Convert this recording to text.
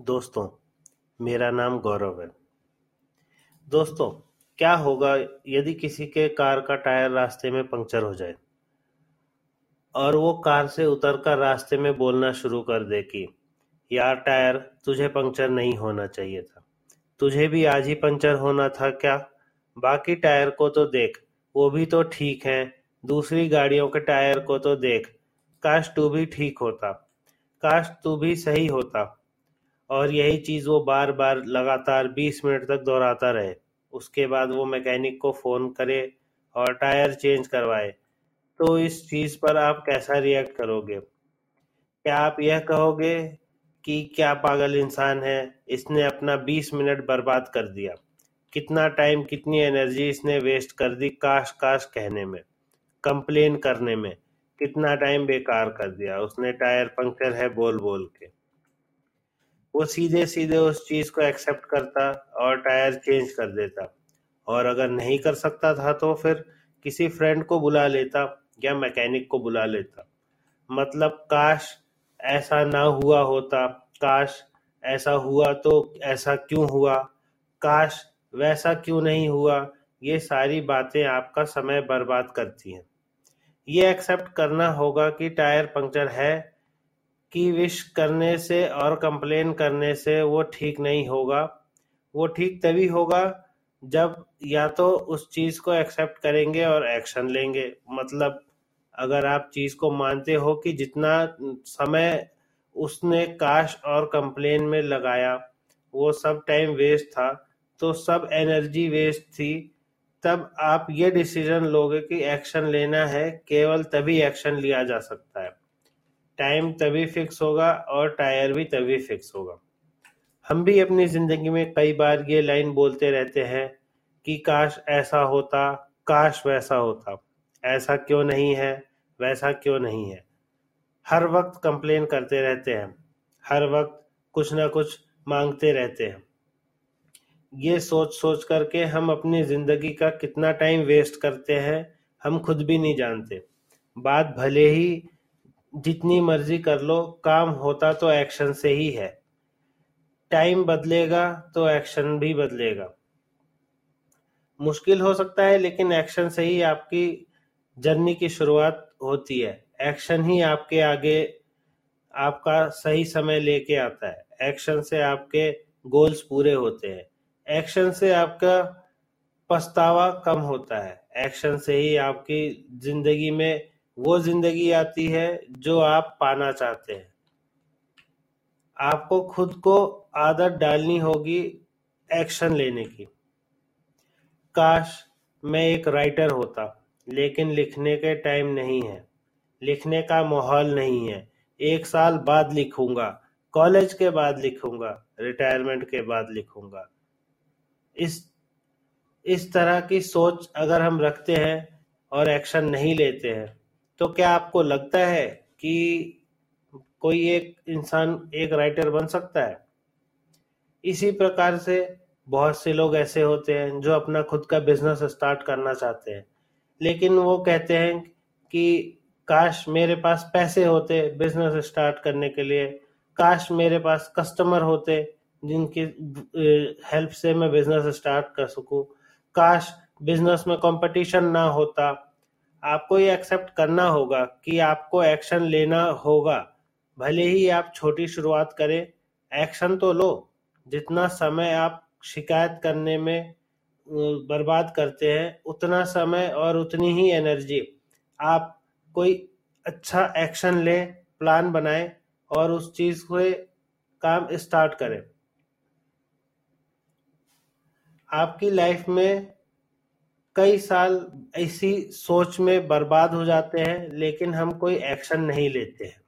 दोस्तों, मेरा नाम गौरव है। दोस्तों, क्या होगा यदि किसी के कार का टायर रास्ते में पंक्चर हो जाए और वो कार से उतर कर रास्ते में बोलना शुरू कर दे कि, यार, टायर, तुझे पंक्चर नहीं होना चाहिए था। तुझे भी आज ही पंक्चर होना था क्या? बाकी टायर को तो देख, वो भी तो ठीक है। दूसरी गाड़ियों के टायर को तो देख, काश तू भी ठीक होता। काश तू भी सही होता। और यही चीज़ वो बार बार लगातार 20 मिनट तक दोहराता रहे। उसके बाद वो मैकेनिक को फ़ोन करे और टायर चेंज करवाए। तो इस चीज़ पर आप कैसा रिएक्ट करोगे? क्या आप यह कहोगे कि क्या पागल इंसान है, इसने अपना 20 मिनट बर्बाद कर दिया? कितना टाइम, कितनी एनर्जी इसने वेस्ट कर दी काश काश कहने में, कंप्लेन करने में? कितना टाइम बेकार कर दिया? उसने टायर पंक्चर है बोल बोल के। वो सीधे सीधे उस चीज़ को एक्सेप्ट करता और टायर चेंज कर देता। और अगर नहीं कर सकता था तो फिर किसी फ्रेंड को बुला लेता या मैकेनिक को बुला लेता। मतलब काश ऐसा ना हुआ होता, काश ऐसा हुआ तो ऐसा क्यों हुआ, काश वैसा क्यों नहीं हुआ, ये सारी बातें आपका समय बर्बाद करती हैं। ये एक्सेप्ट करना होगा कि टायर पंक्चर है कि विश करने से और कंप्लेन करने से वो ठीक नहीं होगा। वो ठीक तभी होगा जब या तो उस चीज़ को एक्सेप्ट करेंगे और एक्शन लेंगे। मतलब अगर आप चीज़ को मानते हो कि जितना समय उसने काश और कंप्लेन में लगाया, वो सब टाइम वेस्ट था तो सब एनर्जी वेस्ट थी, तब आप ये डिसीज़न लोगे कि एक्शन लेना है, केवल तभी एक्शन लिया जा सकता है। टाइम तभी फिक्स होगा और टायर भी तभी फिक्स होगा। हम भी अपनी ज़िंदगी में कई बार ये लाइन बोलते रहते हैं कि काश ऐसा होता, काश वैसा होता। ऐसा क्यों नहीं है, वैसा क्यों नहीं है। हर वक्त कंप्लेन करते रहते हैं, हर वक्त कुछ ना कुछ मांगते रहते हैं। ये सोच सोच करके हम अपनी ज़िंदगी का कितना टाइम वेस्ट करते हैं, हम खुद भी नहीं जानते। बात भले ही जितनी मर्ज़ी कर लो, काम होता तो एक्शन से ही है। टाइम बदलेगा तो एक्शन भी बदलेगा। मुश्किल हो सकता है, लेकिन एक्शन से ही आपकी जर्नी की शुरुआत होती है। एक्शन ही आपके आगे, आपका सही समय लेके आता है। एक्शन से आपके गोल्स पूरे होते हैं। एक्शन से आपका पछतावा कम होता है। एक्शन से ही आपकी ज़िंदगी में वो ज़िंदगी आती है जो आप पाना चाहते हैं। आपको खुद को आदत डालनी होगी एक्शन लेने की। काश मैं एक राइटर होता, लेकिन लिखने के टाइम नहीं है। लिखने का माहौल नहीं है। एक साल बाद लिखूँगा, कॉलेज के बाद लिखूँगा, रिटायरमेंट के बाद लिखूँगा। इस इस तरह की सोच अगर हम रखते हैं और एक्शन नहीं लेते हैं तो क्या आपको लगता है कि कोई एक इंसान एक राइटर बन सकता है? इसी प्रकार से बहुत से लोग ऐसे होते हैं जो अपना खुद का बिज़नेस स्टार्ट करना चाहते हैं। लेकिन वो कहते हैं कि, काश मेरे पास पैसे होते बिज़नेस स्टार्ट करने के लिए। काश मेरे पास कस्टमर होते जिनकी हेल्प से मैं बिज़नेस स्टार्ट कर सकूँ। काश बिज़नेस में कंपटीशन ना होता आपको ये एक्सेप्ट करना होगा कि आपको एक्शन लेना होगा। भले ही आप छोटी शुरुआत करें एक्शन तो लो। जितना समय आप शिकायत करने में बर्बाद करते हैं, उतना समय और उतनी ही एनर्जी आप कोई अच्छा एक्शन लें प्लान बनाएँ और उस चीज़ को काम स्टार्ट करें। आपकी लाइफ में कई साल ऐसी सोच में बर्बाद हो जाते हैं, लेकिन हम कोई एक्शन नहीं लेते हैं।